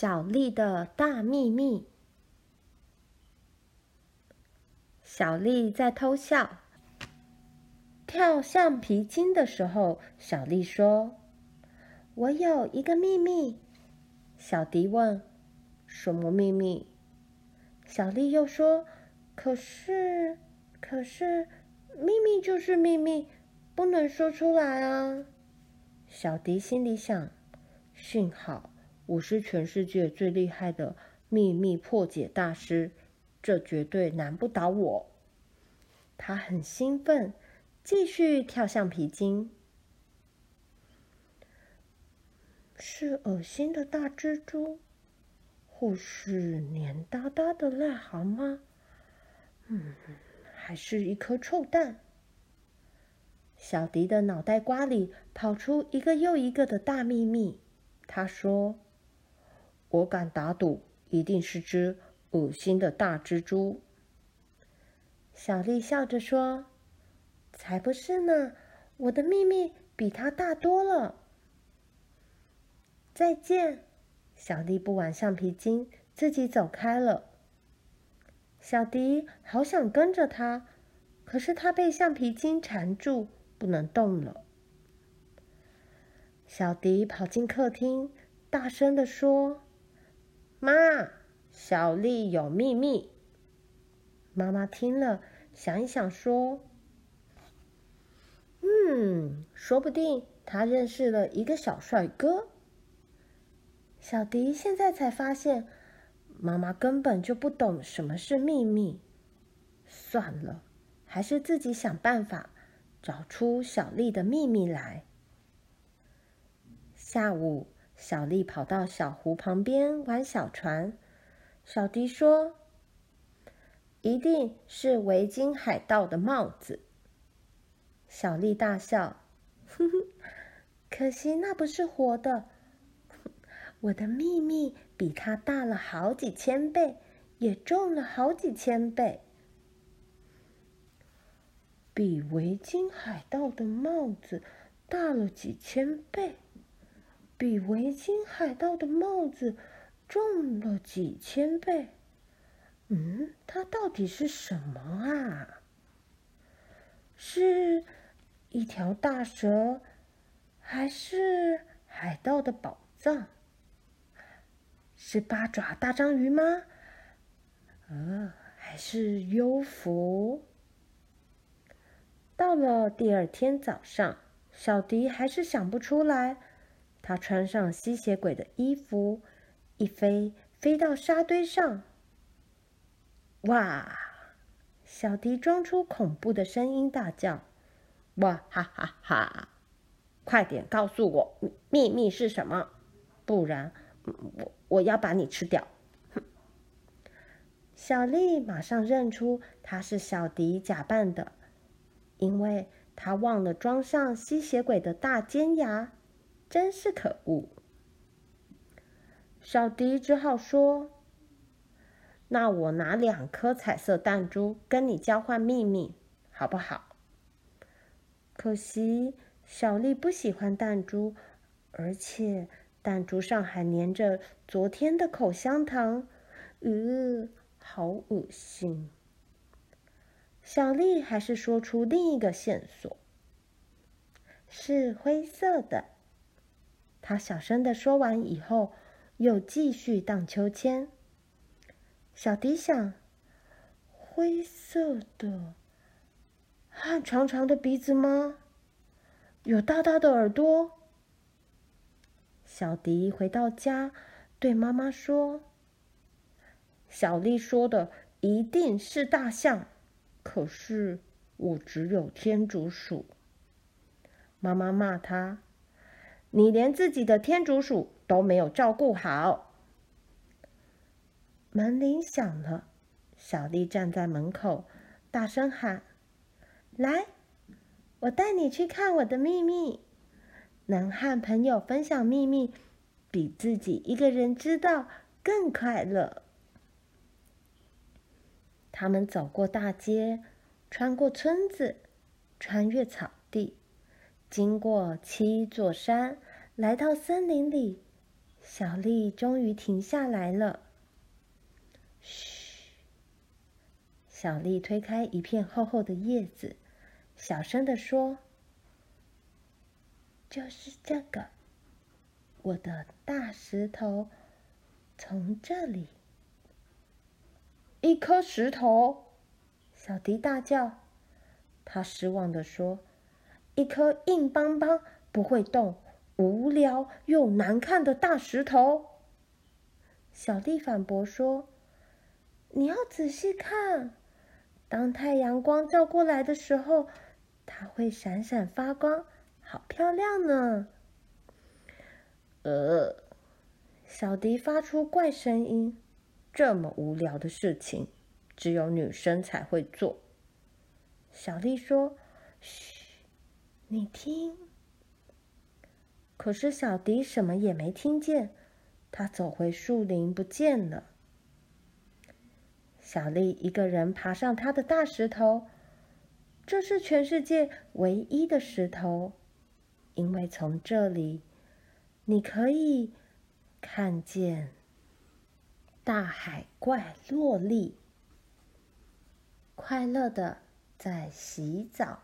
小丽的大秘密。小丽在偷笑。跳橡皮筋的时候，小丽说：“我有一个秘密。”小迪问：“什么秘密？”小丽又说：“可是，可是，秘密就是秘密，不能说出来啊。”小迪心里想：“幸好。”我是全世界最厉害的秘密破解大师，这绝对难不倒我。他很兴奋，继续跳橡皮筋。是恶心的大蜘蛛，或是黏哒哒的癞蛤蟆？嗯，还是一颗臭蛋？小迪的脑袋瓜里跑出一个又一个的大秘密。他说。我敢打赌，一定是只恶心的大蜘蛛。小丽笑着说：“才不是呢，我的秘密比它大多了。”再见，小丽不玩橡皮筋，自己走开了。小迪好想跟着他，可是他被橡皮筋缠住，不能动了。小迪跑进客厅，大声地说。妈，小丽有秘密。妈妈听了，想一想，说：“嗯，说不定她认识了一个小帅哥。”小迪现在才发现，妈妈根本就不懂什么是秘密。算了，还是自己想办法找出小丽的秘密来。下午。小丽跑到小湖旁边玩小船。小迪说：“一定是维京海盗的帽子。”小丽大笑：“哼哼，可惜那不是活的。我的秘密比它大了好几千倍，也重了好几千倍，比维京海盗的帽子大了几千倍。”比维京海盗的帽子重了几千倍。嗯，它到底是什么啊？是一条大蛇，还是海盗的宝藏？是八爪大章鱼吗？呃，还是幽浮？到了第二天早上，小迪还是想不出来。他穿上吸血鬼的衣服，一飞飞到沙堆上。哇！小迪装出恐怖的声音大叫：“哇哈哈哈！快点告诉我秘密是什么，不然我我要把你吃掉！”哼！小丽马上认出他是小迪假扮的，因为他忘了装上吸血鬼的大尖牙。真是可恶！小迪只好说：“那我拿两颗彩色弹珠跟你交换秘密，好不好？”可惜小丽不喜欢弹珠，而且弹珠上还粘着昨天的口香糖，呃，好恶心！小丽还是说出另一个线索：是灰色的。他小声的说完以后，又继续荡秋千。小迪想：灰色的，和长长的鼻子吗？有大大的耳朵。小迪回到家，对妈妈说：“小丽说的一定是大象，可是我只有天竺鼠。”妈妈骂他。你连自己的天竺鼠都没有照顾好。门铃响了，小丽站在门口，大声喊：“来，我带你去看我的秘密。能和朋友分享秘密，比自己一个人知道更快乐。”他们走过大街，穿过村子，穿越草地。经过七座山，来到森林里，小丽终于停下来了。嘘，小丽推开一片厚厚的叶子，小声地说：“就是这个，我的大石头，从这里。”一颗石头，小迪大叫。他失望地说：“一颗硬邦邦、不会动、无聊又难看的大石头。”小丽反驳说：“你要仔细看，当太阳光照过来的时候，它会闪闪发光，好漂亮呢。”呃，小迪发出怪声音：“这么无聊的事情，只有女生才会做。”小丽说：“嘘，你听。”可是小迪什么也没听见，他走回树林不见了。小丽一个人爬上他的大石头，这是全世界唯一的石头，因为从这里你可以看见大海怪洛丽，快乐的。在洗澡。